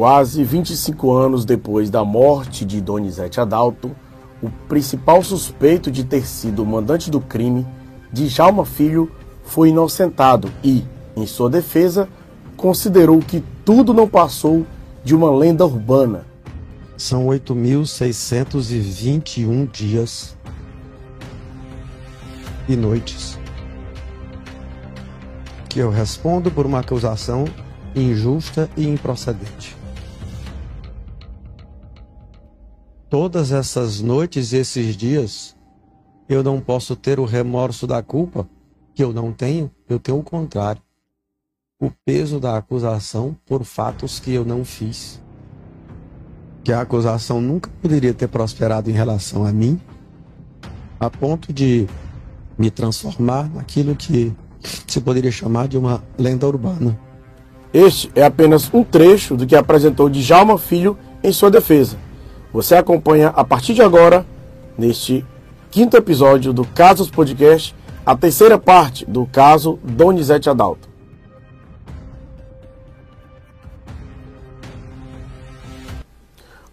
Quase 25 anos depois da morte de Donizete Adalto, o principal suspeito de ter sido o mandante do crime, Djalma Filho, foi inocentado e, em sua defesa, considerou que tudo não passou de uma lenda urbana. São 8.621 dias e noites que eu respondo por uma acusação injusta e improcedente. Todas essas noites e esses dias, eu não posso ter o remorso da culpa, que eu não tenho, eu tenho o contrário. O peso da acusação por fatos que eu não fiz. Que a acusação nunca poderia ter prosperado em relação a mim, a ponto de me transformar naquilo que se poderia chamar de uma lenda urbana. Este é apenas um trecho do que apresentou Djalma Filho em sua defesa. Você acompanha a partir de agora, neste quinto episódio do Casos Podcast, a terceira parte do caso Donizete Adalto.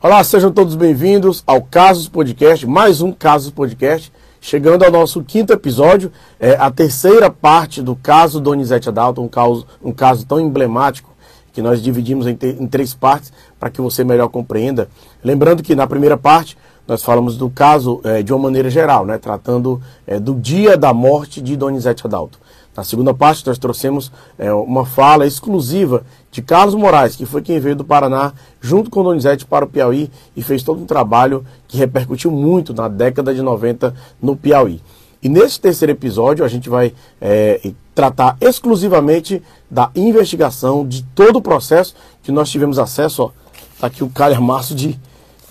Olá, sejam todos bem-vindos ao Casos Podcast, mais um Casos Podcast, chegando ao nosso quinto episódio, é a terceira parte do caso Donizete Adalto, um caso, um caso tão emblemático que nós dividimos em, em três partes para que você melhor compreenda. Lembrando que na primeira parte nós falamos do caso é, de uma maneira geral, né, tratando é, do dia da morte de Donizete Adalto. Na segunda parte nós trouxemos é, uma fala exclusiva de Carlos Moraes, que foi quem veio do Paraná junto com Donizete para o Piauí e fez todo um trabalho que repercutiu muito na década de 90 no Piauí. E nesse terceiro episódio a gente vai é, tratar exclusivamente da investigação de todo o processo que nós tivemos acesso. Ó, tá aqui o calhamaço de,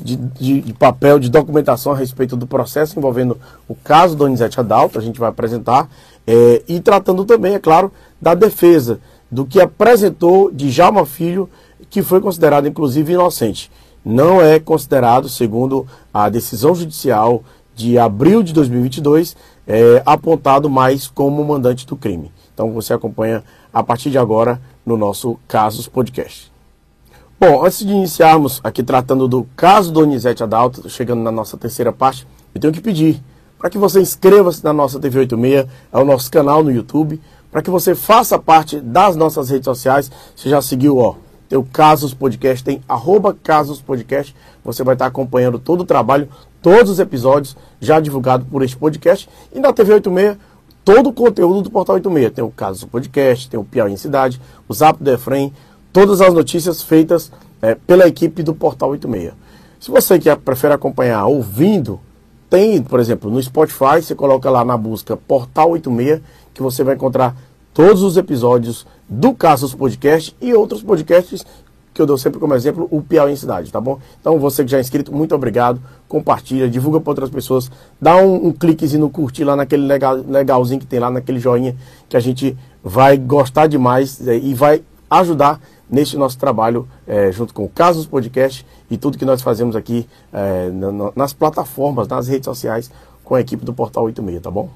de, de, de, papel, de documentação a respeito do processo envolvendo o caso Donizete Adalto, a gente vai apresentar, é, e tratando também, é claro, da defesa, do que apresentou de Jalma Filho, que foi considerado inclusive inocente. Não é considerado, segundo a decisão judicial de abril de 2022, é, apontado mais como mandante do crime. Então você acompanha a partir de agora no nosso Casos Podcast. Bom, antes de iniciarmos aqui tratando do caso Donizete Adalto, chegando na nossa terceira parte, eu tenho que pedir para que você inscreva-se na nossa TV 86, é o nosso canal no YouTube, para que você faça parte das nossas redes sociais. Você já seguiu, ó, tem o Casos Podcast, tem arroba Casos Podcast. Você vai estar acompanhando todo o trabalho, todos os episódios já divulgados por este podcast. E na TV 86, todo o conteúdo do Portal 86. Tem o Casos Podcast, tem o Piauí em Cidade, o Zap do Efrem, todas as notícias feitas é, pela equipe do Portal 86. Se você quer, prefere acompanhar ouvindo, tem, por exemplo, no Spotify, você coloca lá na busca Portal 86, que você vai encontrar todos os episódios do Casos Podcast e outros podcasts que eu dou sempre como exemplo, o Piauí em Cidade, tá bom? Então você que já é inscrito, muito obrigado, compartilha, divulga para outras pessoas, dá um, um cliquezinho no curtir lá naquele legal, legalzinho que tem lá, naquele joinha, que a gente vai gostar demais é, e vai ajudar neste nosso trabalho é, junto com o Casos Podcast e tudo que nós fazemos aqui é, nas plataformas, nas redes sociais com a equipe do Portal 86, tá bom?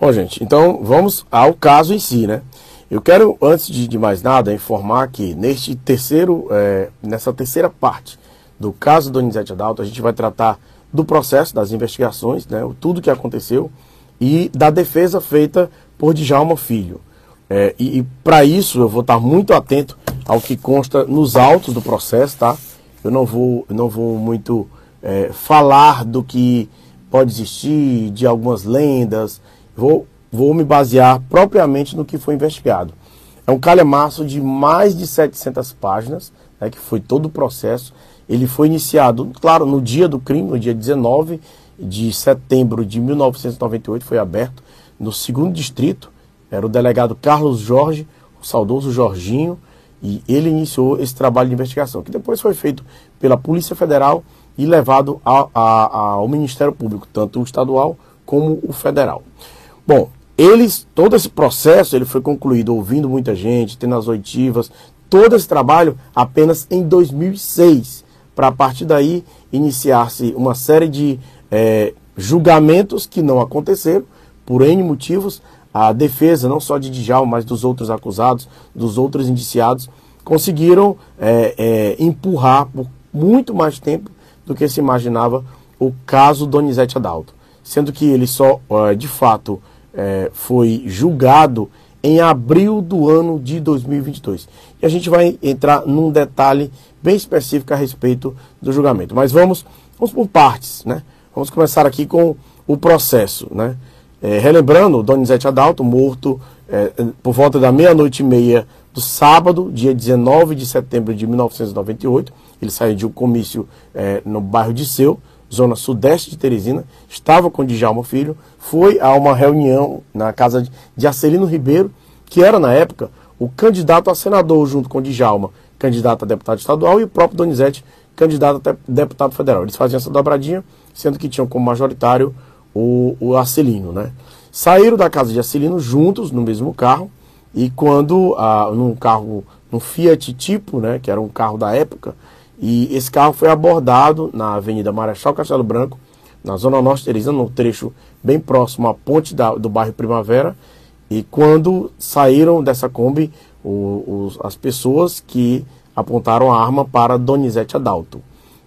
Bom, gente, então vamos ao caso em si, né? Eu quero, antes de, de mais nada, informar que neste terceiro, é, nessa terceira parte do caso Donizete Adalto, a gente vai tratar do processo, das investigações, né, tudo que aconteceu e da defesa feita por Djalma Filho. É, e, e para isso eu vou estar muito atento ao que consta nos autos do processo, tá? Eu não vou, não vou muito é, falar do que pode existir, de algumas lendas, Vou, vou me basear propriamente no que foi investigado. É um calhamaço de mais de 700 páginas, né, que foi todo o processo. Ele foi iniciado, claro, no dia do crime, no dia 19 de setembro de 1998, foi aberto no segundo distrito. Era o delegado Carlos Jorge, o saudoso Jorginho, e ele iniciou esse trabalho de investigação, que depois foi feito pela Polícia Federal e levado a, a, ao Ministério Público, tanto o estadual como o federal. Bom, eles, todo esse processo ele foi concluído ouvindo muita gente, tendo as oitivas, todo esse trabalho apenas em 2006, para a partir daí iniciar-se uma série de é, julgamentos que não aconteceram, por N motivos, a defesa não só de Djalma, mas dos outros acusados, dos outros indiciados, conseguiram é, é, empurrar por muito mais tempo do que se imaginava o caso Donizete Adalto, sendo que ele só, de fato, é, foi julgado em abril do ano de 2022. E a gente vai entrar num detalhe bem específico a respeito do julgamento. Mas vamos, vamos por partes, né? Vamos começar aqui com o processo, né? É, relembrando, Donizete Adalto, morto é, por volta da meia-noite e meia do sábado, dia 19 de setembro de 1998. Ele saiu de um comício é, no bairro de Seu, zona sudeste de Teresina, estava com Djalma Filho, foi a uma reunião na casa de Acelino Ribeiro, que era na época o candidato a senador junto com Djalma, candidato a deputado estadual, e o próprio Donizete, candidato a deputado federal. Eles faziam essa dobradinha, sendo que tinham como majoritário o, o Acelino, né? Saíram da casa de Acelino juntos no mesmo carro e quando ah, num carro, num Fiat Tipo, né, que era um carro da época, e esse carro foi abordado na Avenida Marechal Castelo Branco, na Zona Norte de Teresina, no trecho bem próximo à ponte da, do bairro Primavera. E quando saíram dessa Kombi, o, os, as pessoas que apontaram a arma para Donizete Adalto.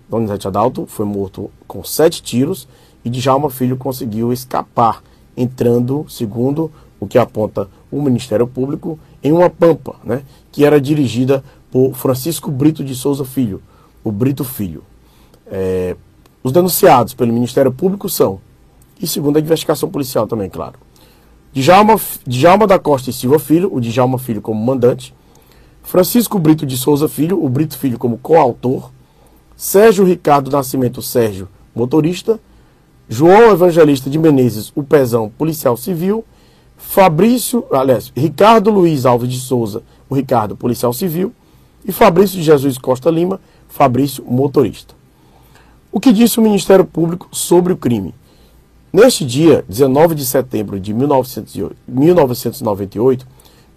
Donizete Adalto foi morto com sete tiros e Djalma Filho conseguiu escapar, entrando, segundo o que aponta o Ministério Público, em uma pampa, né, que era dirigida por Francisco Brito de Souza Filho, o Brito Filho. É, os denunciados pelo Ministério Público são, e segundo a investigação policial também, claro, Djalma, Djalma da Costa e Silva Filho, o Djalma Filho como mandante, Francisco Brito de Souza Filho, o Brito Filho como coautor, Sérgio Ricardo Nascimento Sérgio, motorista, João Evangelista de Menezes, o Pezão, policial civil, Fabrício, aliás, Ricardo Luiz Alves de Souza, o Ricardo, policial civil, e Fabrício de Jesus Costa Lima, Fabrício, motorista. O que disse o Ministério Público sobre o crime? Neste dia, 19 de setembro de 1998,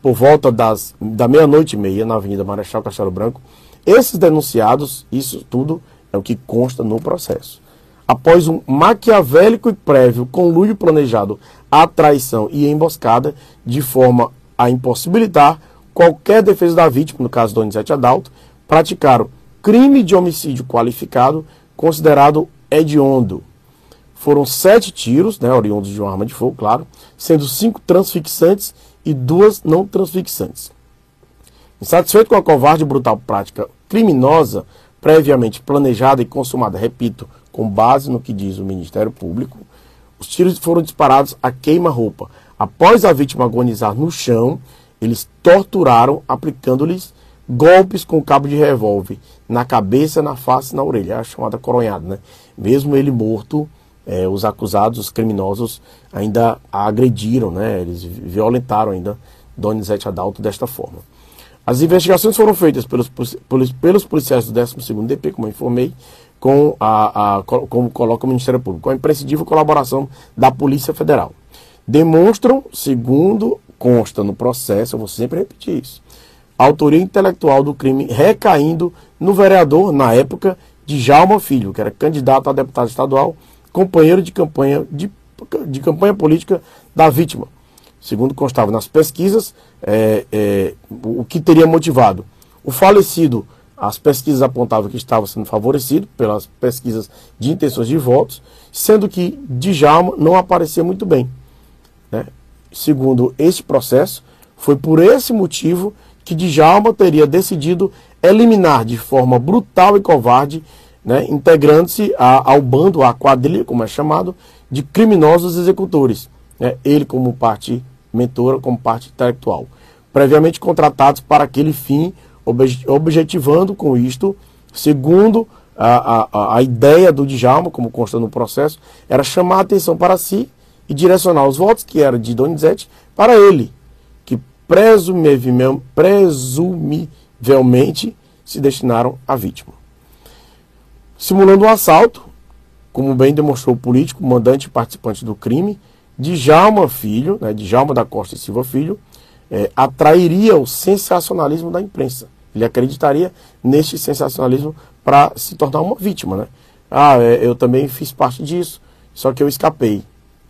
por volta das, da meia-noite e meia, na Avenida Marechal Castelo Branco, esses denunciados, isso tudo é o que consta no processo. Após um maquiavélico e prévio conluio planejado à traição e emboscada, de forma a impossibilitar qualquer defesa da vítima, no caso do Donizete Adalto, praticaram crime de homicídio qualificado considerado hediondo. Foram sete tiros, né, oriundos de uma arma de fogo, claro, sendo cinco transfixantes e duas não transfixantes. Insatisfeito com a covarde e brutal prática criminosa, previamente planejada e consumada, repito, com base no que diz o Ministério Público, os tiros foram disparados a queima-roupa. Após a vítima agonizar no chão, eles torturaram, aplicando-lhes golpes com cabo de revólver na cabeça, na face e na orelha, é a chamada coronhada, né? Mesmo ele morto, é, os acusados, os criminosos, ainda a agrediram, né? Eles violentaram ainda Donizete Adalto desta forma. As investigações foram feitas pelos, pelos, pelos policiais do 12º DP, como eu informei, com a, a, como coloca o Ministério Público, com a imprescindível colaboração da Polícia Federal. Demonstram, segundo consta no processo, eu vou sempre repetir isso, a autoria intelectual do crime recaindo no vereador, na época, de Jalma Filho, que era candidato a deputado estadual, companheiro de campanha, de, de campanha política da vítima. Segundo constava nas pesquisas, é, é, o que teria motivado o falecido, as pesquisas apontavam que estava sendo favorecido pelas pesquisas de intenções de votos, sendo que Djalma não aparecia muito bem. Né? Segundo este processo, foi por esse motivo que Djalma teria decidido eliminar de forma brutal e covarde, né, integrando-se ao bando, à quadrilha, como é chamado, de criminosos executores. Né, ele como parte mentora, como parte intelectual. Previamente contratados para aquele fim, objetivando com isto, segundo a, a, a ideia do Djalma, como consta no processo, era chamar a atenção para si e direcionar os votos, que era de Donizete, para ele, presumivelmente se destinaram à vítima. Simulando um assalto, como bem demonstrou o político, mandante e participante do crime, Djalma Filho, né, Djalma da Costa e Silva Filho, é, atrairia o sensacionalismo da imprensa. Ele acreditaria neste sensacionalismo para se tornar uma vítima. Né? Ah, é, eu também fiz parte disso, só que eu escapei.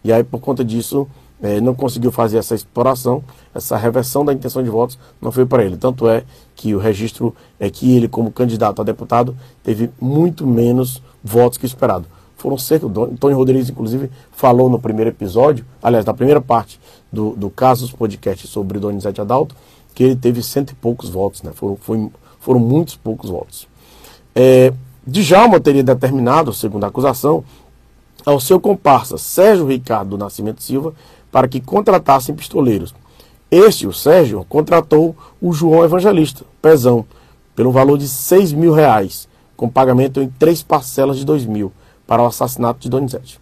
E aí, por conta disso, é, não conseguiu fazer essa exploração, essa reversão da intenção de votos não foi para ele. Tanto é que o registro é que ele, como candidato a deputado, teve muito menos votos que esperado. Foram cerca, o Antônio Rodrigues, inclusive, falou no primeiro episódio, aliás, na primeira parte do, do Casos Podcast sobre Donizete Adalto, que ele teve cento e poucos votos, né? Foram, foi, foram muitos poucos votos. É, Djalma teria determinado, segundo a acusação, ao seu comparsa Sérgio Ricardo do Nascimento Silva para que contratassem pistoleiros. Este, o Sérgio, contratou o João Evangelista, Pezão, pelo valor de 6 mil reais, com pagamento em três parcelas de 2 mil, para o assassinato de Donizete.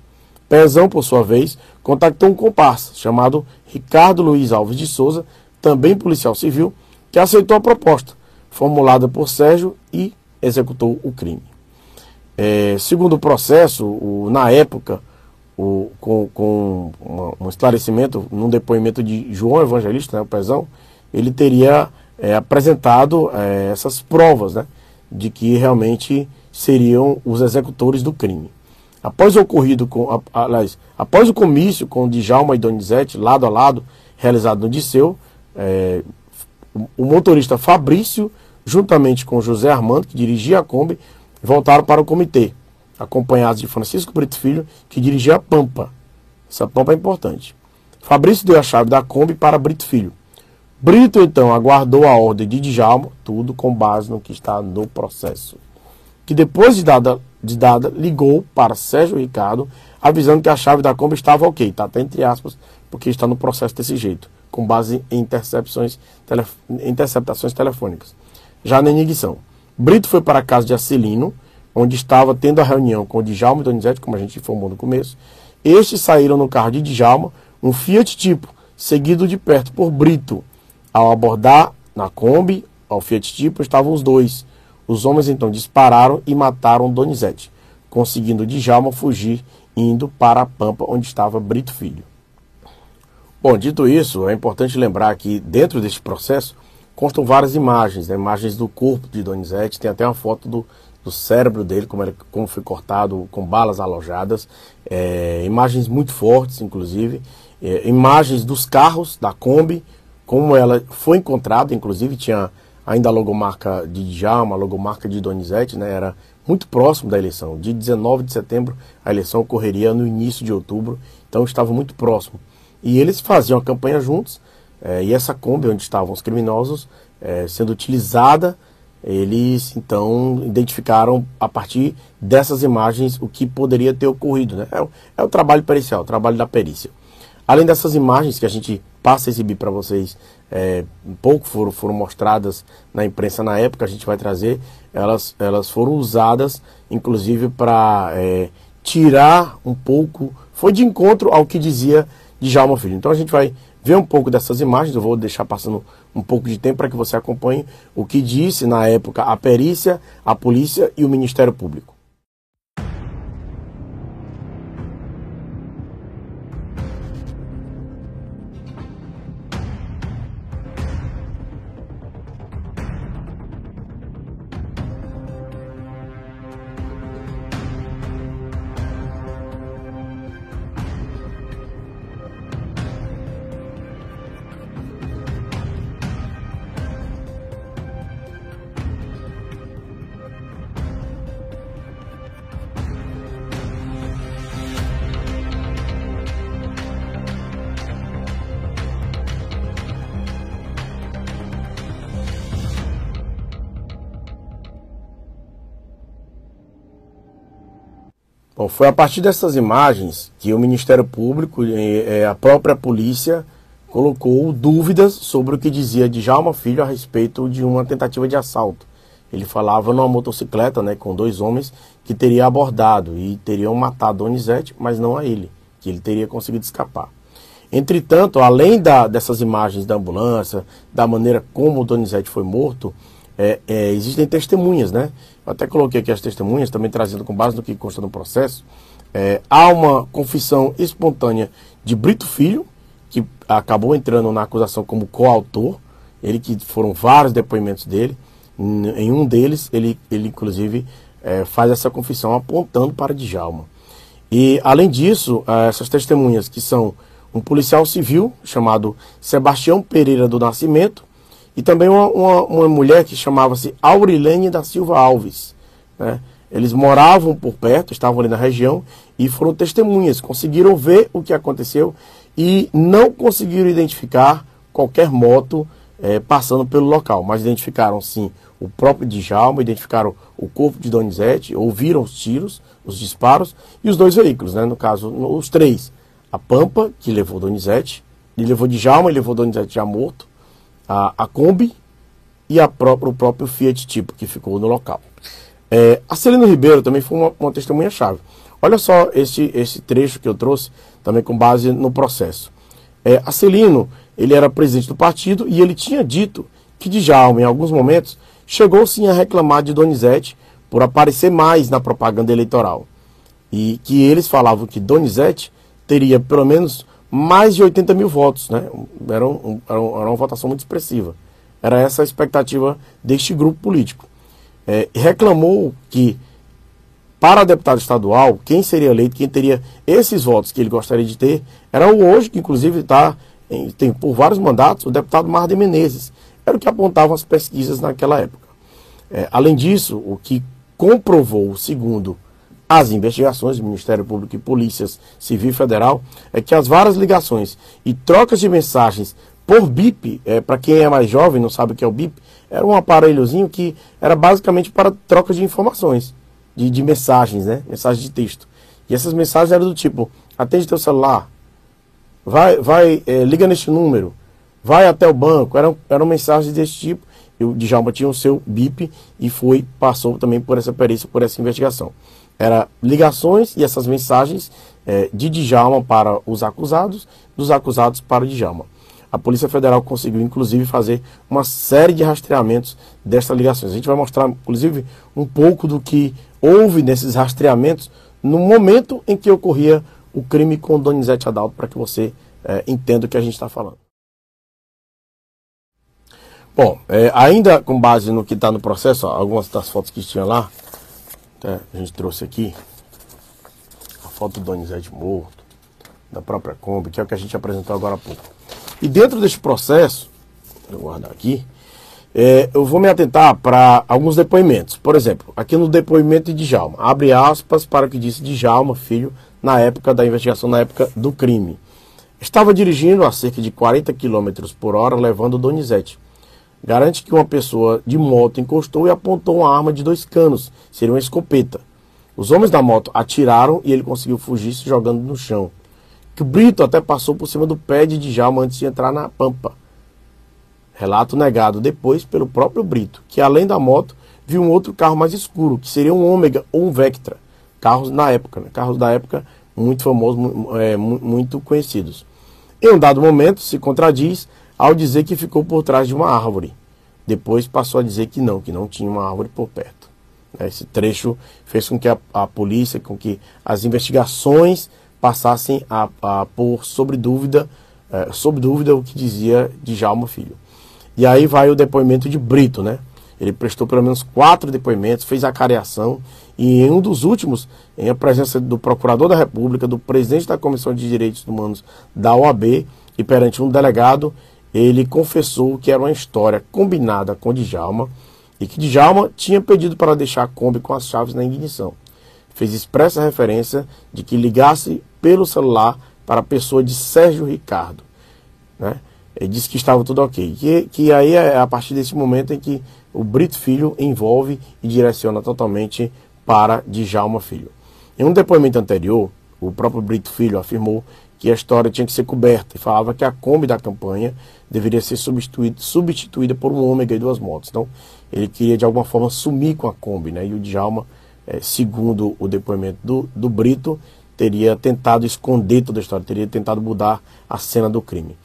Pezão, por sua vez, contactou um comparsa chamado Ricardo Luiz Alves de Souza, também policial civil, que aceitou a proposta, formulada por Sérgio e executou o crime. É, segundo o processo, o, na época, o, com, com uma, um esclarecimento, num depoimento de João Evangelista, né, o Pezão, ele teria é, apresentado é, essas provas né, de que realmente seriam os executores do crime. Após o ocorrido com, aliás, após o comício com Djalma e Donizete, lado a lado, realizado no Disseu, é, o motorista Fabrício, juntamente com José Armando, que dirigia a Kombi, voltaram para o comitê, acompanhados de Francisco Brito Filho, que dirigia a Pampa. Essa Pampa é importante. Fabrício deu a chave da Kombi para Brito Filho. Brito, então, aguardou a ordem de Djalma, tudo com base no que está no processo. Que depois de dada, de dada ligou para Sérgio Ricardo, avisando que a chave da Kombi estava ok, está até entre aspas, porque está no processo desse jeito, com base em intercepções, telef interceptações telefônicas. Já na inignição. Brito foi para a casa de Acelino, onde estava tendo a reunião com o Djalma e Donizete, como a gente informou no começo. Estes saíram no carro de Djalma, um Fiat Tipo, seguido de perto por Brito. Ao abordar na Kombi, ao Fiat Tipo, estavam os dois. Os homens então dispararam e mataram Donizete, conseguindo Djalma fugir, indo para a Pampa, onde estava Brito Filho. Bom, dito isso, é importante lembrar que dentro deste processo constam várias imagens, né? imagens do corpo de Donizete, tem até uma foto do, do cérebro dele, como, ele, como foi cortado com balas alojadas, é, imagens muito fortes, inclusive, é, imagens dos carros da Kombi, como ela foi encontrada, inclusive tinha ainda a logomarca de Djalma, a logomarca de Donizete, né? era muito próximo da eleição. De 19 de setembro, a eleição ocorreria no início de outubro, então estava muito próximo. E eles faziam a campanha juntos, é, e essa Kombi, onde estavam os criminosos, é, sendo utilizada, eles então identificaram a partir dessas imagens o que poderia ter ocorrido. Né? É, é o trabalho pericial, o trabalho da perícia. Além dessas imagens que a gente passa a exibir para vocês, é, um pouco foram, foram mostradas na imprensa na época, a gente vai trazer, elas, elas foram usadas inclusive para é, tirar um pouco, foi de encontro ao que dizia Djalma Filho. Então a gente vai ver um pouco dessas imagens. Eu vou deixar passando um pouco de tempo para que você acompanhe o que disse na época a perícia, a polícia e o Ministério Público. Foi a partir dessas imagens que o Ministério Público e a própria polícia colocou dúvidas sobre o que dizia Djalma Filho a respeito de uma tentativa de assalto. Ele falava numa motocicleta né, com dois homens que teria abordado e teriam matado Donizete, mas não a ele, que ele teria conseguido escapar. Entretanto, além da, dessas imagens da ambulância, da maneira como Donizete foi morto, é, é, existem testemunhas, né? Eu até coloquei aqui as testemunhas, também trazendo com base no que consta no processo. É, há uma confissão espontânea de Brito Filho, que acabou entrando na acusação como coautor, ele que foram vários depoimentos dele. Em um deles, ele, ele inclusive é, faz essa confissão apontando para Djalma. E, além disso, é, essas testemunhas, que são um policial civil chamado Sebastião Pereira do Nascimento e também uma, uma, uma mulher que chamava-se Aurilene da Silva Alves. Né? Eles moravam por perto, estavam ali na região e foram testemunhas, conseguiram ver o que aconteceu e não conseguiram identificar qualquer moto é, passando pelo local, mas identificaram sim o próprio Djalma, identificaram o corpo de Donizete, ouviram os tiros, os disparos e os dois veículos, né? no caso, os três. A Pampa, que levou Donizete, ele levou Djalma, ele levou Donizete já morto, a, a Kombi e a própria, o próprio Fiat Tipo, que ficou no local. É, a Celino Ribeiro também foi uma, uma testemunha-chave. Olha só esse, esse trecho que eu trouxe, também com base no processo. É, a Celino, ele era presidente do partido e ele tinha dito que Djalma, em alguns momentos, chegou sim a reclamar de Donizete por aparecer mais na propaganda eleitoral. E que eles falavam que Donizete teria pelo menos mais de 80 mil votos, né? Era, um, era, uma votação muito expressiva. Era essa a expectativa deste grupo político. É, reclamou que, para deputado estadual, quem seria eleito, quem teria esses votos que ele gostaria de ter, era o hoje, que inclusive está tem por vários mandatos, o deputado Mar de Menezes. Era o que apontavam as pesquisas naquela época. É, além disso, o que comprovou, segundo as investigações do Ministério Público e Polícias Civil Federal é que as várias ligações e trocas de mensagens por BIP, é, para quem é mais jovem não sabe o que é o BIP, era um aparelhozinho que era basicamente para troca de informações, de, de mensagens, né? Mensagens de texto. E essas mensagens eram do tipo, atende teu celular, vai, vai, é, liga neste número, vai até o banco, eram, eram mensagens desse tipo. E o Djalma tinha o seu BIP e foi, passou também por essa perícia, por essa investigação. Era ligações e essas mensagens é, de Djalma para os acusados, dos acusados para Djalma. A Polícia Federal conseguiu, inclusive, fazer uma série de rastreamentos dessas ligações. A gente vai mostrar, inclusive, um pouco do que houve nesses rastreamentos no momento em que ocorria o crime com Donizete Adalto, para que você é, entenda o que a gente está falando. Bom, é, ainda com base no que está no processo, ó, algumas das fotos que tinha lá, até a gente trouxe aqui a foto do Donizete morto, da própria Kombi, que é o que a gente apresentou agora há pouco. E dentro deste processo, vou guardar aqui, é, eu vou me atentar para alguns depoimentos. Por exemplo, aqui no depoimento de Djalma, abre aspas para o que disse Djalma, filho, na época da investigação, na época do crime. Estava dirigindo a cerca de 40 km por hora, levando Donizete garante que uma pessoa de moto encostou e apontou uma arma de dois canos, seria uma escopeta. Os homens da moto atiraram e ele conseguiu fugir se jogando no chão. Que Brito até passou por cima do pé de Djalma antes de entrar na pampa. Relato negado depois pelo próprio Brito, que além da moto viu um outro carro mais escuro, que seria um Ômega ou um Vectra. Carros na época, né? carros da época muito famosos, é, muito conhecidos. Em um dado momento, se contradiz ao dizer que ficou por trás de uma árvore. Depois passou a dizer que não, que não tinha uma árvore por perto. Esse trecho fez com que a, a polícia, com que as investigações passassem a, a pôr sobre dúvida, é, dúvida o que dizia Djalma Filho. E aí vai o depoimento de Brito, né? Ele prestou pelo menos quatro depoimentos, fez a careação e em um dos últimos, em a presença do Procurador da República, do presidente da Comissão de Direitos Humanos da OAB e perante um delegado, ele confessou que era uma história combinada com Djalma e que Djalma tinha pedido para deixar a Kombi com as chaves na ignição. Fez expressa referência de que ligasse pelo celular para a pessoa de Sérgio Ricardo. Né? Ele disse que estava tudo ok. Que, que aí é a partir desse momento em que o Brito Filho envolve e direciona totalmente para Djalma Filho. Em um depoimento anterior, o próprio Brito Filho afirmou que a história tinha que ser coberta e falava que a Kombi da campanha deveria ser substituída, substituída por um ômega e duas motos. Então, ele queria de alguma forma sumir com a Kombi, né? E o Djalma, é, segundo o depoimento do, do Brito, teria tentado esconder toda a história, teria tentado mudar a cena do crime.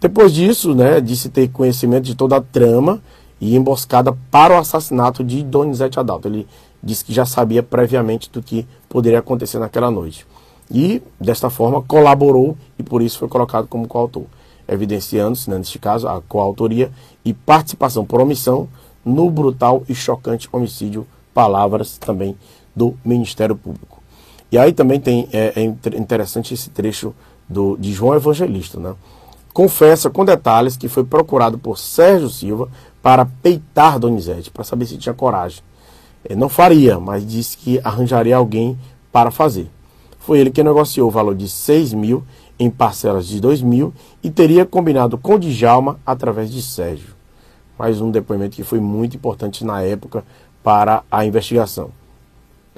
Depois disso, né, disse ter conhecimento de toda a trama e emboscada para o assassinato de Donizete Adalto. Ele disse que já sabia previamente do que poderia acontecer naquela noite e, desta forma, colaborou e por isso foi colocado como coautor, evidenciando-se, né, neste caso, a coautoria e participação por omissão no brutal e chocante homicídio, palavras também do Ministério Público. E aí também tem, é, é interessante esse trecho do, de João Evangelista. Né? Confessa com detalhes que foi procurado por Sérgio Silva para peitar Donizete, para saber se tinha coragem. Não faria, mas disse que arranjaria alguém para fazer. Foi ele que negociou o valor de 6 mil em parcelas de 2 mil e teria combinado com Djalma através de Sérgio. Mais um depoimento que foi muito importante na época para a investigação.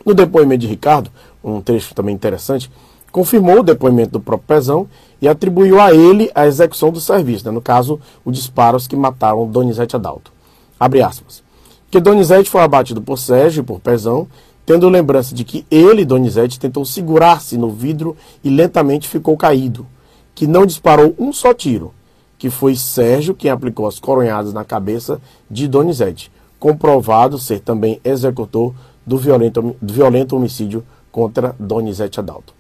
No depoimento de Ricardo, um trecho também interessante, confirmou o depoimento do próprio Pezão e atribuiu a ele a execução do serviço, né? no caso, os disparos que mataram Donizete Adalto. Abre aspas. Que Donizete foi abatido por Sérgio e por Pezão, tendo lembrança de que ele, Donizete, tentou segurar-se no vidro e lentamente ficou caído, que não disparou um só tiro, que foi Sérgio quem aplicou as coronhadas na cabeça de Donizete, comprovado ser também executor do violento, violento homicídio contra Donizete Adalto.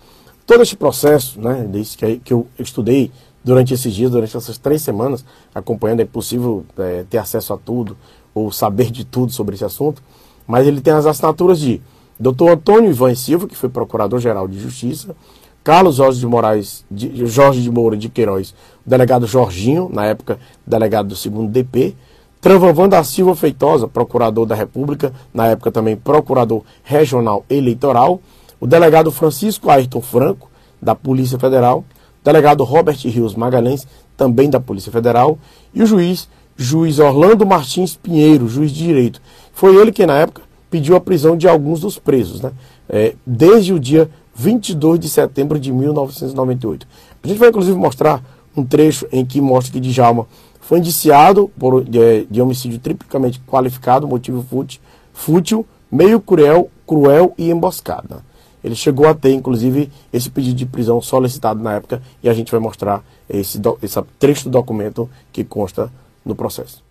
Todo este processo, né, desse que, que eu estudei durante esses dias, durante essas três semanas, acompanhando, é possível é, ter acesso a tudo ou saber de tudo sobre esse assunto, mas ele tem as assinaturas de Dr. Antônio Ivan Silva, que foi Procurador-Geral de Justiça, Carlos Jorge de Moraes, de, Jorge de Moura de Queiroz, o delegado Jorginho, na época delegado do segundo DP, Tranvavan da Silva Feitosa, procurador da República, na época também procurador regional eleitoral, o delegado Francisco Ayrton Franco, da Polícia Federal, o delegado Robert Rios Magalhães, também da Polícia Federal, e o juiz, juiz Orlando Martins Pinheiro, juiz de direito. Foi ele que, na época, pediu a prisão de alguns dos presos, né? É, desde o dia 22 de setembro de 1998. A gente vai inclusive mostrar um trecho em que mostra que Djalma foi indiciado por, de, de homicídio triplicamente qualificado, motivo fútil, fútil, meio cruel, cruel e emboscada. Ele chegou a ter, inclusive, esse pedido de prisão solicitado na época e a gente vai mostrar esse, esse trecho do documento que consta no processo.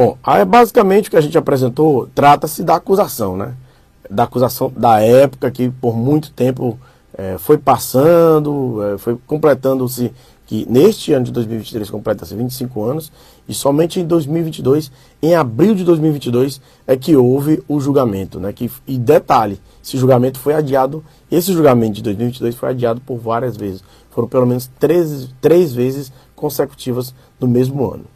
Bom, aí basicamente o que a gente apresentou trata-se da acusação, né? Da acusação da época que por muito tempo é, foi passando, é, foi completando-se que neste ano de 2023 completa-se 25 anos e somente em 2022, em abril de 2022, é que houve o julgamento, né? Que, e detalhe, esse julgamento foi adiado, esse julgamento de 2022 foi adiado por várias vezes, foram pelo menos três, três vezes consecutivas no mesmo ano.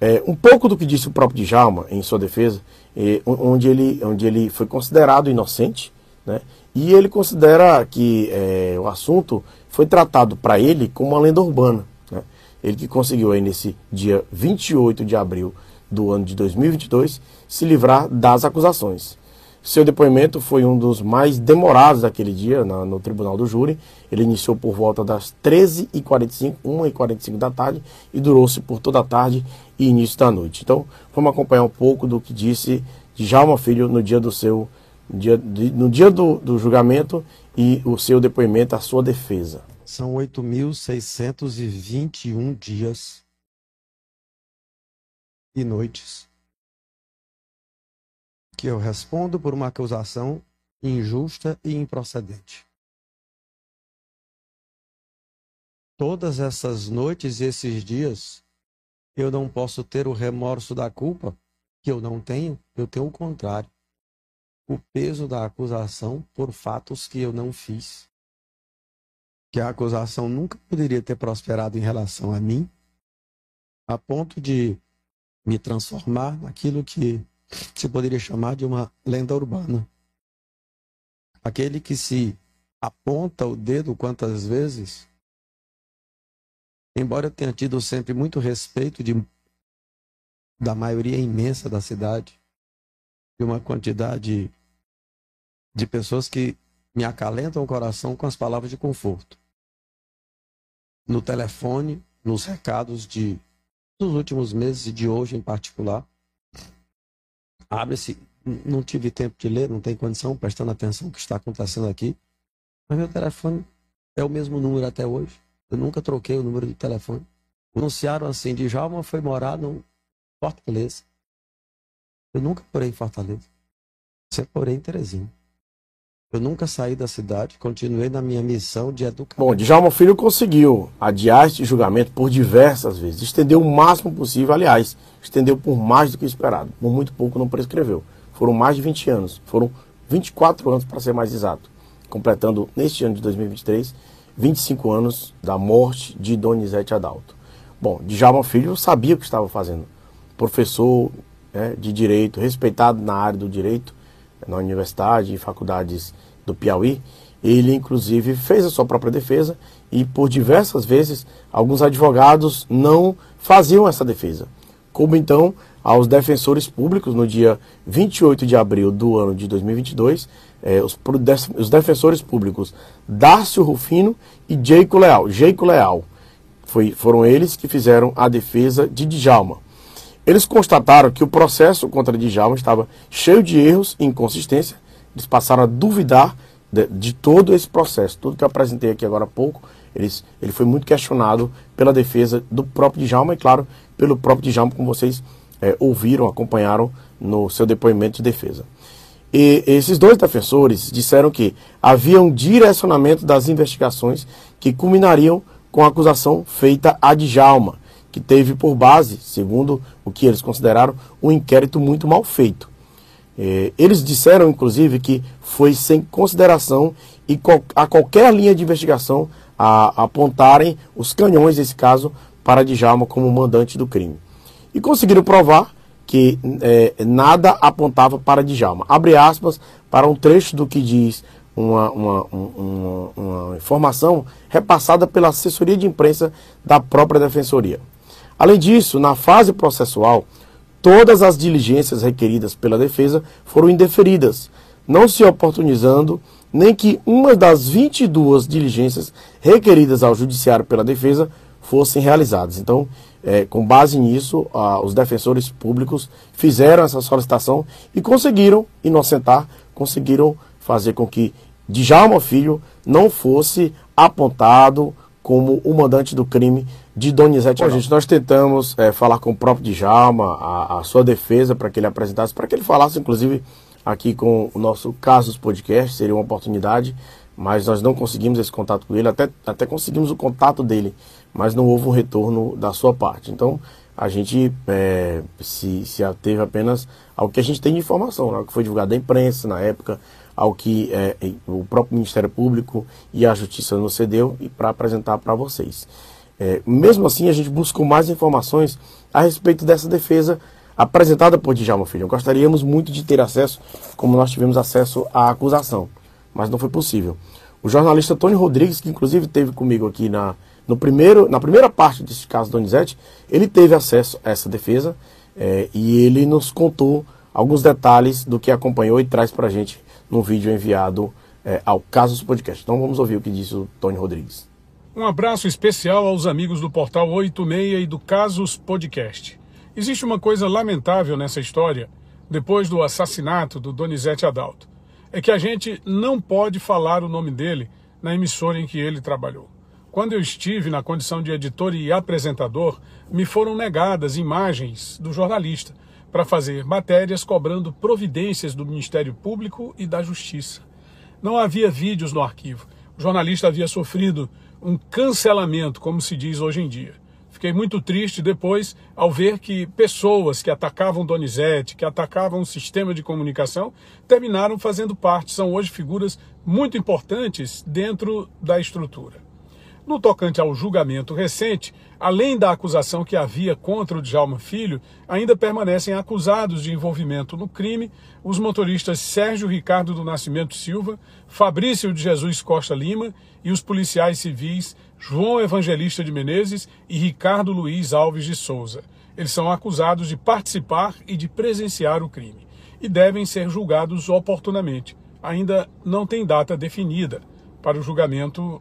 É, um pouco do que disse o próprio Djalma em sua defesa, é, onde, ele, onde ele foi considerado inocente, né? e ele considera que é, o assunto foi tratado para ele como uma lenda urbana. Né? Ele que conseguiu aí nesse dia 28 de abril do ano de 2022 se livrar das acusações. Seu depoimento foi um dos mais demorados daquele dia na, no tribunal do júri. Ele iniciou por volta das 13h45, 1h45 da tarde e durou-se por toda a tarde e início da noite. Então, vamos acompanhar um pouco do que disse Djalma Filho no dia do seu dia, no dia do, do julgamento e o seu depoimento, a sua defesa. São 8.621 dias e noites que eu respondo por uma acusação injusta e improcedente. Todas essas noites e esses dias, eu não posso ter o remorso da culpa, que eu não tenho, eu tenho o contrário. O peso da acusação por fatos que eu não fiz. Que a acusação nunca poderia ter prosperado em relação a mim, a ponto de me transformar naquilo que se poderia chamar de uma lenda urbana. Aquele que se aponta o dedo quantas vezes, embora eu tenha tido sempre muito respeito de, da maioria imensa da cidade, de uma quantidade de pessoas que me acalentam o coração com as palavras de conforto. No telefone, nos recados de dos últimos meses e de hoje em particular, abre-se. Não tive tempo de ler, não tem condição, prestando atenção no que está acontecendo aqui. Mas meu telefone é o mesmo número até hoje. Eu nunca troquei o número de telefone. Anunciaram assim: Djalma foi morar no Fortaleza. Eu nunca porei em Fortaleza. Você porei em Teresina. Eu nunca saí da cidade, continuei na minha missão de educar. Bom, Djalma Filho conseguiu adiar este julgamento por diversas vezes. Estendeu o máximo possível, aliás, estendeu por mais do que esperado. Por muito pouco não prescreveu. Foram mais de 20 anos. Foram 24 anos para ser mais exato. completando neste ano de 2023 25 anos da morte de Donizete Adalto. Bom, Djalma Filho sabia o que estava fazendo. Professor né, de direito, respeitado na área do direito, na universidade e faculdades do Piauí. Ele, inclusive, fez a sua própria defesa e, por diversas vezes, alguns advogados não faziam essa defesa. Como então aos defensores públicos, no dia 28 de abril do ano de 2022, eh, os, os, defensores públicos Dácio Rufino e Jeico Leal. Jeico Leal. Foi, foram eles que fizeram a defesa de Djalma. Eles constataram que o processo contra Djalma estava cheio de erros e inconsistência. Eles passaram a duvidar de, de, todo esse processo. Tudo que eu apresentei aqui agora há pouco, eles, ele foi muito questionado pela defesa do próprio Djalma e, claro, pelo próprio Djalma, como vocês é, ouviram, acompanharam no seu depoimento de defesa. E esses dois defensores disseram que havia um direcionamento das investigações que culminariam com a acusação feita a Djalma que teve por base, segundo o que eles consideraram, um inquérito muito mal feito. É, eles disseram, inclusive, que foi sem consideração e a qualquer linha de investigação a, apontarem os canhões, nesse caso, para Djalma como mandante do crime. E conseguiram provar que é, nada apontava para Djalma. Abre aspas para um trecho do que diz uma, uma, uma, uma informação repassada pela assessoria de imprensa da própria Defensoria. Além disso, na fase processual, todas as diligências requeridas pela defesa foram indeferidas, não se oportunizando nem que uma das 22 diligências requeridas ao judiciário pela defesa fossem realizadas. Então, é, com base nisso, ah, os defensores públicos fizeram essa solicitação e conseguiram inocentar, conseguiram fazer com que Djalma Filho não fosse apontado como o mandante do crime de Donizete. Bom, gente, nós tentamos é, falar com o próprio Djalma, a, a sua defesa, para que ele apresentasse, para que ele falasse, inclusive, aqui com o nosso Casos Podcast, seria uma oportunidade, mas nós não conseguimos esse contato com ele, até, até conseguimos o contato dele, mas não houve um retorno da sua parte. Então, a gente é, se, se ateve apenas ao que a gente tem de informação, né, ao que foi divulgado da imprensa na época, ao que é, o próprio Ministério Público e a Justiça nos cedeu e para apresentar para vocês. É, mesmo assim, a gente buscou mais informações a respeito dessa defesa apresentada por Djalma Filho. Gostaríamos muito de ter acesso, como nós tivemos acesso à acusação, mas não foi possível. O jornalista Tony Rodrigues, que inclusive teve comigo aqui na, no primeiro, na primeira parte desse caso Donizete, ele teve acesso a essa defesa é, e ele nos contou alguns detalhes do que acompanhou e traz para a gente no vídeo enviado é, ao Casos Podcast. Então vamos ouvir o que disse o Tony Rodrigues. Um abraço especial aos amigos do Portal 86 e do Casos Podcast. Existe uma coisa lamentável nessa história, depois do assassinato do Donizete Adalto. É que a gente não pode falar o nome dele na emissora em que ele trabalhou. Quando eu estive na condição de editor e apresentador, me foram negadas imagens do jornalista para fazer matérias cobrando providências do Ministério Público e da Justiça. Não havia vídeos no arquivo. O jornalista havia sofrido um cancelamento, como se diz hoje em dia. Fiquei muito triste depois ao ver que pessoas que atacavam Donizete, que atacavam o sistema de comunicação, terminaram fazendo parte, são hoje figuras muito importantes dentro da estrutura. No tocante ao julgamento recente, além da acusação que havia contra o Djalma Filho, ainda permanecem acusados de envolvimento no crime os motoristas Sérgio Ricardo do Nascimento Silva, Fabrício de Jesus Costa Lima e os policiais civis João Evangelista de Menezes e Ricardo Luiz Alves de Souza. Eles são acusados de participar e de presenciar o crime e devem ser julgados oportunamente. Ainda não tem data definida para o julgamento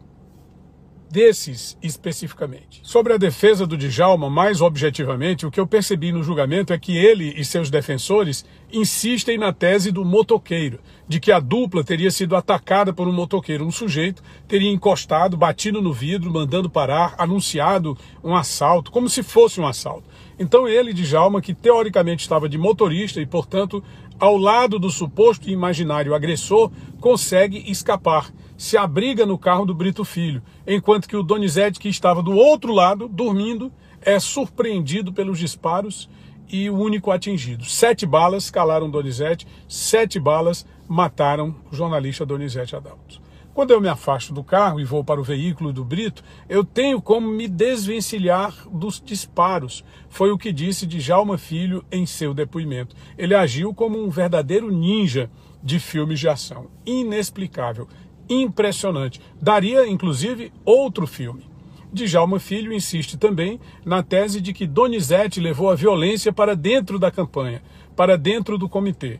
desses especificamente. Sobre a defesa do Djalma, mais objetivamente, o que eu percebi no julgamento é que ele e seus defensores insistem na tese do motoqueiro, de que a dupla teria sido atacada por um motoqueiro. Um sujeito teria encostado, batido no vidro, mandando parar, anunciado um assalto, como se fosse um assalto. Então ele, Djalma, que teoricamente estava de motorista e, portanto, ao lado do suposto imaginário agressor, consegue escapar se abriga no carro do Brito Filho, enquanto que o Donizete, que estava do outro lado, dormindo, é surpreendido pelos disparos e o único atingido. Sete balas calaram Donizete, sete balas mataram o jornalista Donizete Adalto. Quando eu me afasto do carro e vou para o veículo do Brito, eu tenho como me desvencilhar dos disparos. Foi o que disse Djalma Filho em seu depoimento. Ele agiu como um verdadeiro ninja de filmes de ação. Inexplicável, impressionante. Daria, inclusive, outro filme. Djalma Filho insiste também na tese de que Donizete levou a violência para dentro da campanha, para dentro do comitê.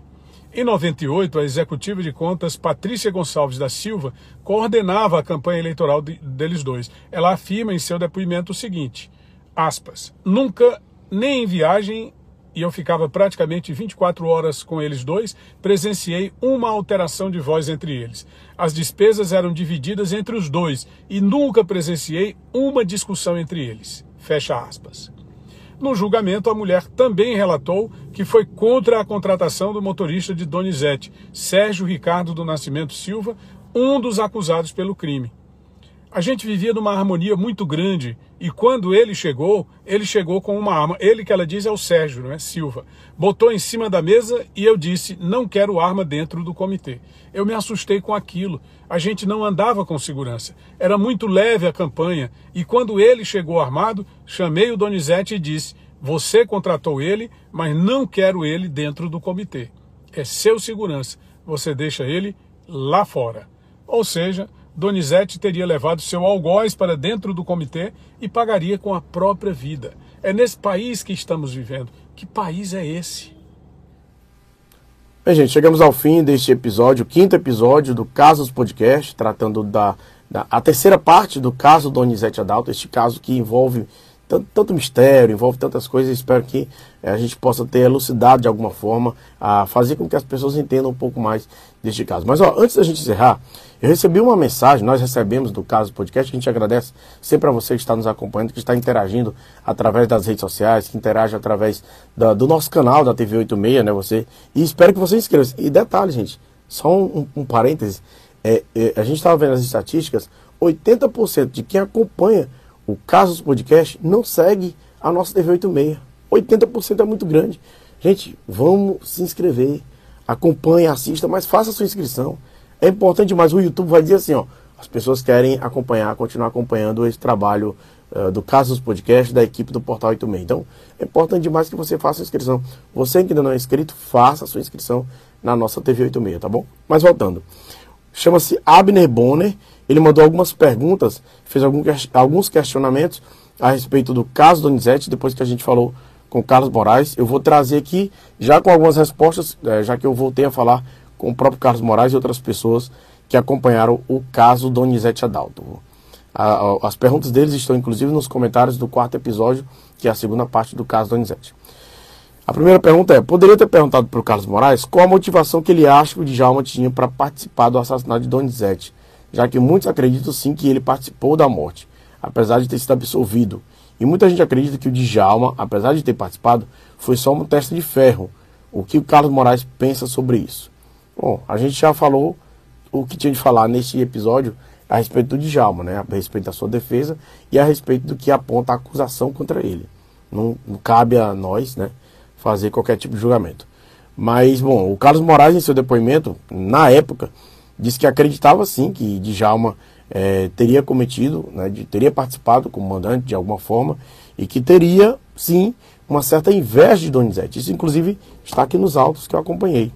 Em 98, a executiva de contas Patrícia Gonçalves da Silva coordenava a campanha eleitoral de, deles dois. Ela afirma em seu depoimento o seguinte: aspas, nunca, nem em viagem, e eu ficava praticamente 24 horas com eles dois, presenciei uma alteração de voz entre eles. As despesas eram divididas entre os dois e nunca presenciei uma discussão entre eles. Fecha aspas. No julgamento, a mulher também relatou que foi contra a contratação do motorista de Donizete, Sérgio Ricardo do Nascimento Silva, um dos acusados pelo crime. A gente vivia numa harmonia muito grande e quando ele chegou, ele chegou com uma arma. Ele que ela diz é o Sérgio, não é Silva. Botou em cima da mesa e eu disse: "Não quero arma dentro do comitê". Eu me assustei com aquilo. A gente não andava com segurança. Era muito leve a campanha e quando ele chegou armado, chamei o Donizete e disse: "Você contratou ele, mas não quero ele dentro do comitê. É seu segurança. Você deixa ele lá fora". Ou seja, Donizete teria levado seu algoz para dentro do comitê e pagaria com a própria vida. É nesse país que estamos vivendo. Que país é esse? Bem, gente, chegamos ao fim deste episódio, o quinto episódio do Casos Podcast, tratando da, da a terceira parte do caso Donizete Adalto, este caso que envolve tanto, tanto, mistério, envolve tantas coisas. Espero que é, a gente possa ter elucidado de alguma forma, a fazer com que as pessoas entendam um pouco mais deste caso. Mas ó, antes da gente encerrar, eu recebi uma mensagem, nós recebemos do caso podcast, a gente agradece sempre a você que está nos acompanhando, que está interagindo através das redes sociais, que interage através da, do nosso canal da TV 86, né? Você, e espero que você inscreva. E detalhe, gente, só um, um parêntese, é, é, a gente estava vendo as estatísticas, 80% de quem acompanha o Casos Podcast não segue a nossa TV 86. 80% é muito grande. Gente, vamos se inscrever. Acompanhe, assista, mas faça a sua inscrição. É importante demais. O YouTube vai dizer assim, ó. As pessoas querem acompanhar, continuar acompanhando esse trabalho uh, do Casos Podcast da equipe do Portal 86. Então, é importante demais que você faça a inscrição. Você que ainda não é inscrito, faça a sua inscrição na nossa TV 86, tá bom? Mas voltando. Chama-se Abner Bonner ele mandou algumas perguntas, fez alguns questionamentos a respeito do caso Donizete, depois que a gente falou com Carlos Moraes. Eu vou trazer aqui, já com algumas respostas, é, já que eu voltei a falar com o próprio Carlos Moraes e outras pessoas que acompanharam o caso Donizete Adalto. as perguntas deles estão inclusive nos comentários do quarto episódio, que é a segunda parte do caso Donizete. A primeira pergunta é: poderia ter perguntado para o Carlos Moraes qual a motivação que ele acha que o Djalma tinha para participar do assassinato de Donizete? já que muitos acreditam sim que ele participou da morte, apesar de ter sido absolvido. E muita gente acredita que o Djalma, apesar de ter participado, foi só uma testa de ferro. O que o Carlos Moraes pensa sobre isso? Bom, a gente já falou o que tinha de falar neste episódio a respeito do Djalma, né? a respeito da sua defesa e a respeito do que aponta a acusação contra ele. Não, não cabe a nós né, fazer qualquer tipo de julgamento. Mas, bom, o Carlos Moraes, em seu depoimento, na época, disse que acreditava sim que Djalma é, teria cometido, né, de, teria participado como mandante de alguma forma e que teria sim uma certa inveja de Donizete. Isso inclusive está aqui nos autos que eu acompanhei.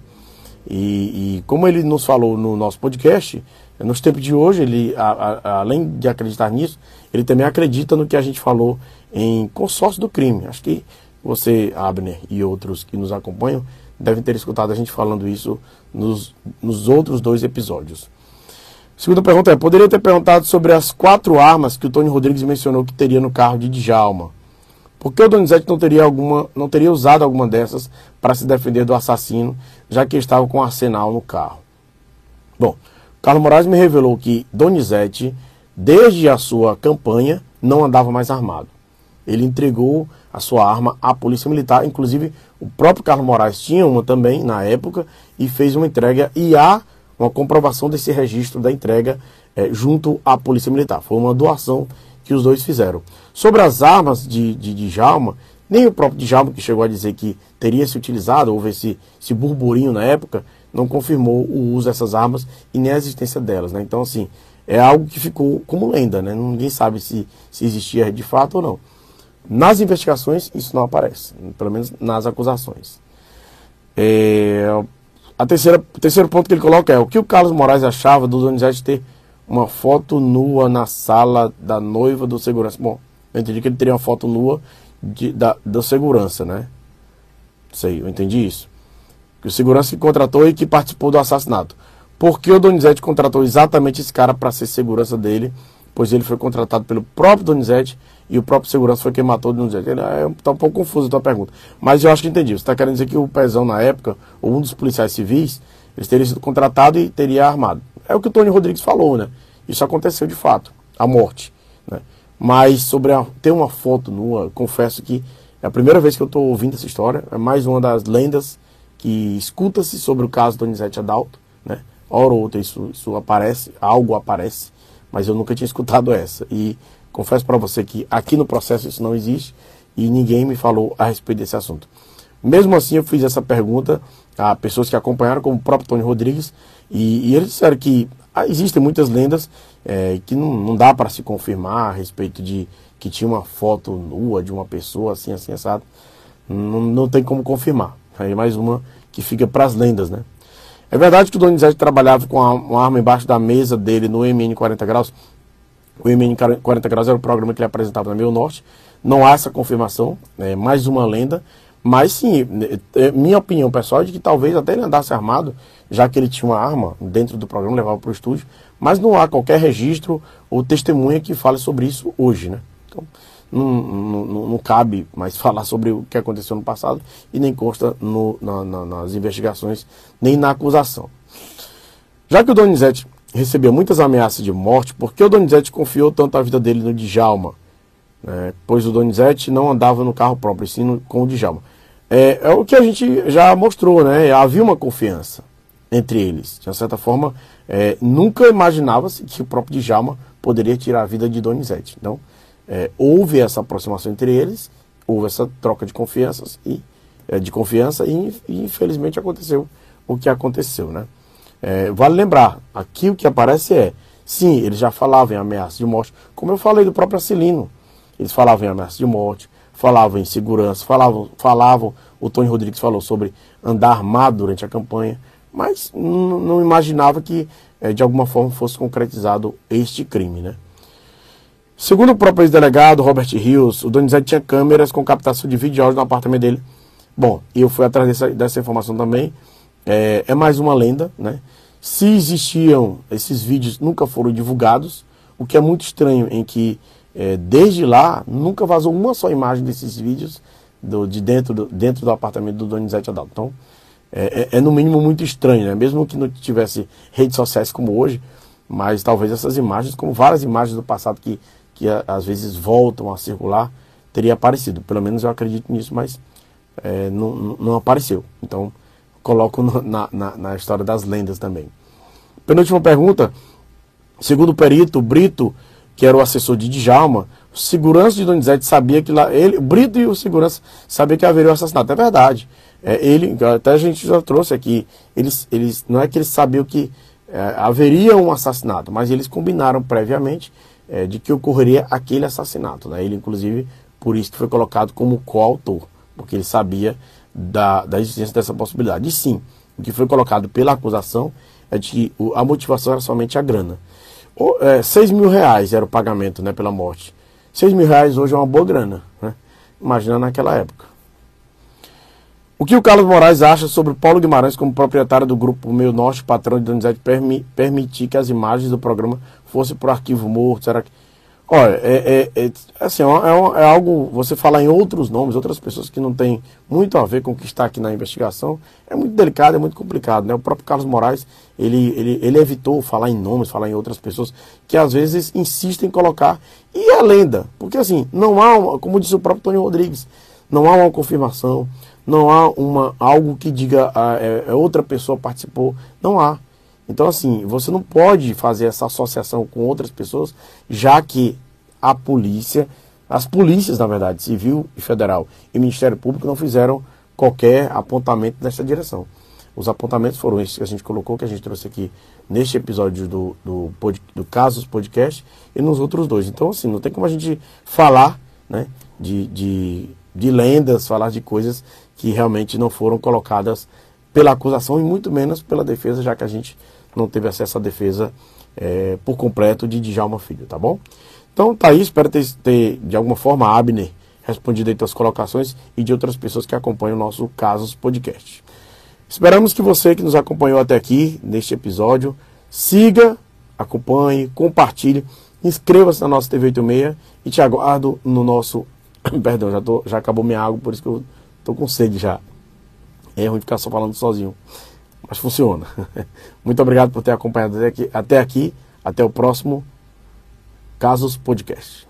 E, e como ele nos falou no nosso podcast, nos tempos de hoje, ele, a, a, além de acreditar nisso, ele também acredita no que a gente falou em consórcio do crime. Acho que você, Abner, e outros que nos acompanham devem ter escutado a gente falando isso nos, nos outros dois episódios. Segunda pergunta é: poderia ter perguntado sobre as quatro armas que o Tony Rodrigues mencionou que teria no carro de Djalma. Por que o Donizete não teria, alguma, não teria usado alguma dessas para se defender do assassino, já que estava com arsenal no carro? Bom, Carlos Moraes me revelou que Donizete, desde a sua campanha, não andava mais armado. Ele entregou a sua arma à Polícia Militar, inclusive o próprio Carlos Moraes tinha uma também na época e fez uma entrega e há uma comprovação desse registro da entrega é, junto à Polícia Militar. Foi uma doação que os dois fizeram. Sobre as armas de, de, Djalma, nem o próprio Djalma que chegou a dizer que teria se utilizado, houve esse, esse burburinho na época, não confirmou o uso dessas armas e nem a existência delas. Né? Então, assim, é algo que ficou como lenda, né? Ninguém sabe se, se existia de fato ou não. Nas investigações, isso não aparece, pelo menos nas acusações. É, a terceira, o terceiro ponto que ele coloca é o que o Carlos Moraes achava do Donizete ter uma foto nua na sala da noiva do segurança. Bom, eu entendi que ele teria uma foto nua de, da, da segurança, né? Sei, eu entendi isso. Que o segurança que contratou e que participou do assassinato. Por que o Donizete contratou exatamente esse cara para ser segurança dele? Pois ele foi contratado pelo próprio Donizete e o próprio segurança foi quem matou o Donizete. Está é, tá um pouco confuso a tua pergunta. Mas eu acho que entendi. Você está querendo dizer que o Pezão, na época, ou um dos policiais civis, eles teriam sido contratado e teria armado. É o que o Tony Rodrigues falou, né? Isso aconteceu de fato, a morte. Né? Mas sobre a, ter uma foto nua, confesso que é a primeira vez que eu estou ouvindo essa história. É mais uma das lendas que escuta-se sobre o caso Donizete Adalto, né? hora ou outra isso, isso aparece, algo aparece, mas eu nunca tinha escutado essa. E confesso para você que aqui no processo isso não existe e ninguém me falou a respeito desse assunto. Mesmo assim, eu fiz essa pergunta a pessoas que acompanharam, como o próprio Tony Rodrigues, e, e eles disseram que ah, existem muitas lendas é, que não, não dá para se confirmar a respeito de que tinha uma foto nua de uma pessoa assim, assim, assado. Não, não tem como confirmar. Aí mais uma que fica para as lendas, né? É verdade que o Donizete trabalhava com uma arma embaixo da mesa dele no MN 40 Graus. O MN 40 Graus era o programa que ele apresentava na Meio Norte. Não há essa confirmação, é mais uma lenda. Mas sim, é, é minha opinião pessoal é de que talvez até ele andasse armado, já que ele tinha uma arma dentro do programa, levava para o estúdio. Mas não há qualquer registro ou testemunha que fale sobre isso hoje, né? Então, não, não, não, cabe mais falar sobre o que aconteceu no passado e nem consta no, na, na, nas investigações, nem na acusação. Já que o Donizete recebia muitas ameaças de morte, por que o Donizete confiou tanto a vida dele no Djalma? É, pois o Donizete não andava no carro próprio, sim com o Djalma. É, é, o que a gente já mostrou, né? Havia uma confiança entre eles. De certa forma, é, nunca imaginava-se que o próprio Djalma poderia tirar a vida de Donizete. Então, é, houve essa aproximação entre eles, houve essa troca de confianças e é, de confiança e, infelizmente aconteceu o que aconteceu, né? É, vale lembrar, aqui o que aparece é, sim, eles já falavam em ameaça de morte, como eu falei do próprio Acilino, eles falavam em ameaça de morte, falavam em segurança, falavam, falavam, o Tony Rodrigues falou sobre andar armado durante a campanha, mas não imaginava que é, de alguma forma fosse concretizado este crime, né? Segundo o próprio ex-delegado Robert Rios, o Donizete tinha câmeras com captação de vídeo e áudio no apartamento dele. Bom, eu fui atrás dessa, dessa informação também. É, é, mais uma lenda, né? Se existiam, esses vídeos nunca foram divulgados, o que é muito estranho em que é, desde lá nunca vazou uma só imagem desses vídeos do, de dentro do, dentro do apartamento do Donizete Adalto. Então, é, é, é, no mínimo muito estranho, né? Mesmo que não tivesse redes sociais como hoje, mas talvez essas imagens, como várias imagens do passado que que às vezes voltam a circular, teria aparecido. Pelo menos eu acredito nisso, mas é, não, não apareceu. Então, coloco na, na, na, história das lendas também. Penúltima pergunta. Segundo o perito, Brito, que era o assessor de Djalma, o segurança de Donizete sabia que lá. Ele, o Brito e o segurança sabiam que haveria o um assassinato. É verdade. É, ele, até a gente já trouxe aqui, eles, eles, não é que eles sabiam que é, haveria um assassinato, mas eles combinaram previamente é, de que ocorreria aquele assassinato. Né? Ele, inclusive, por isso foi colocado como coautor, porque ele sabia da, da existência dessa possibilidade. E sim, o que foi colocado pela acusação é de que a motivação era somente a grana. O, é, 6 mil reais era o pagamento né, pela morte. 6 mil reais hoje é uma boa grana. Né? Imagina naquela época. O que o Carlos Moraes acha sobre Paulo Guimarães como proprietário do grupo Meio Norte, patrão de Donizete, permi permitir que as imagens do programa fossem por arquivo morto? Será que. Olha, é, é, é assim, é, é, é, algo, você falar em outros nomes, outras pessoas que não tem muito a ver com o que está aqui na investigação, é muito delicado, é muito complicado. Né? O próprio Carlos Moraes, ele, ele, ele evitou falar em nomes, falar em outras pessoas que às vezes insistem em colocar. E é lenda, porque assim, não há, como disse o próprio Tony Rodrigues, não há uma confirmação, não há uma, algo que diga ah, é, é, outra pessoa participou, não há. Então, assim, você não pode fazer essa associação com outras pessoas, já que a polícia, as polícias, na verdade, civil e federal e Ministério Público não fizeram qualquer apontamento nessa direção. Os apontamentos foram esses que a gente colocou, que a gente trouxe aqui neste episódio do, do, do Casos Podcast e nos outros dois. Então, assim, não tem como a gente falar né, de, de, de lendas, falar de coisas que realmente não foram colocadas pela acusação e muito menos pela defesa, já que a gente não teve acesso à defesa é, por completo de Djalma Filho, tá bom? Então tá aí, espero ter, ter de alguma forma, Abner, respondido aí tuas colocações e de outras pessoas que acompanham o nosso Casos Podcast. Esperamos que você que nos acompanhou até aqui neste episódio, siga, acompanhe, compartilhe, inscreva-se na nossa TV 86 e te aguardo no nosso. Perdão, já, tô, já acabou minha água, por isso que eu tô com sede já. É ruim ficar só falando sozinho. Mas funciona. Muito obrigado por ter acompanhado até aqui. Até, aqui, até o próximo Casos Podcast.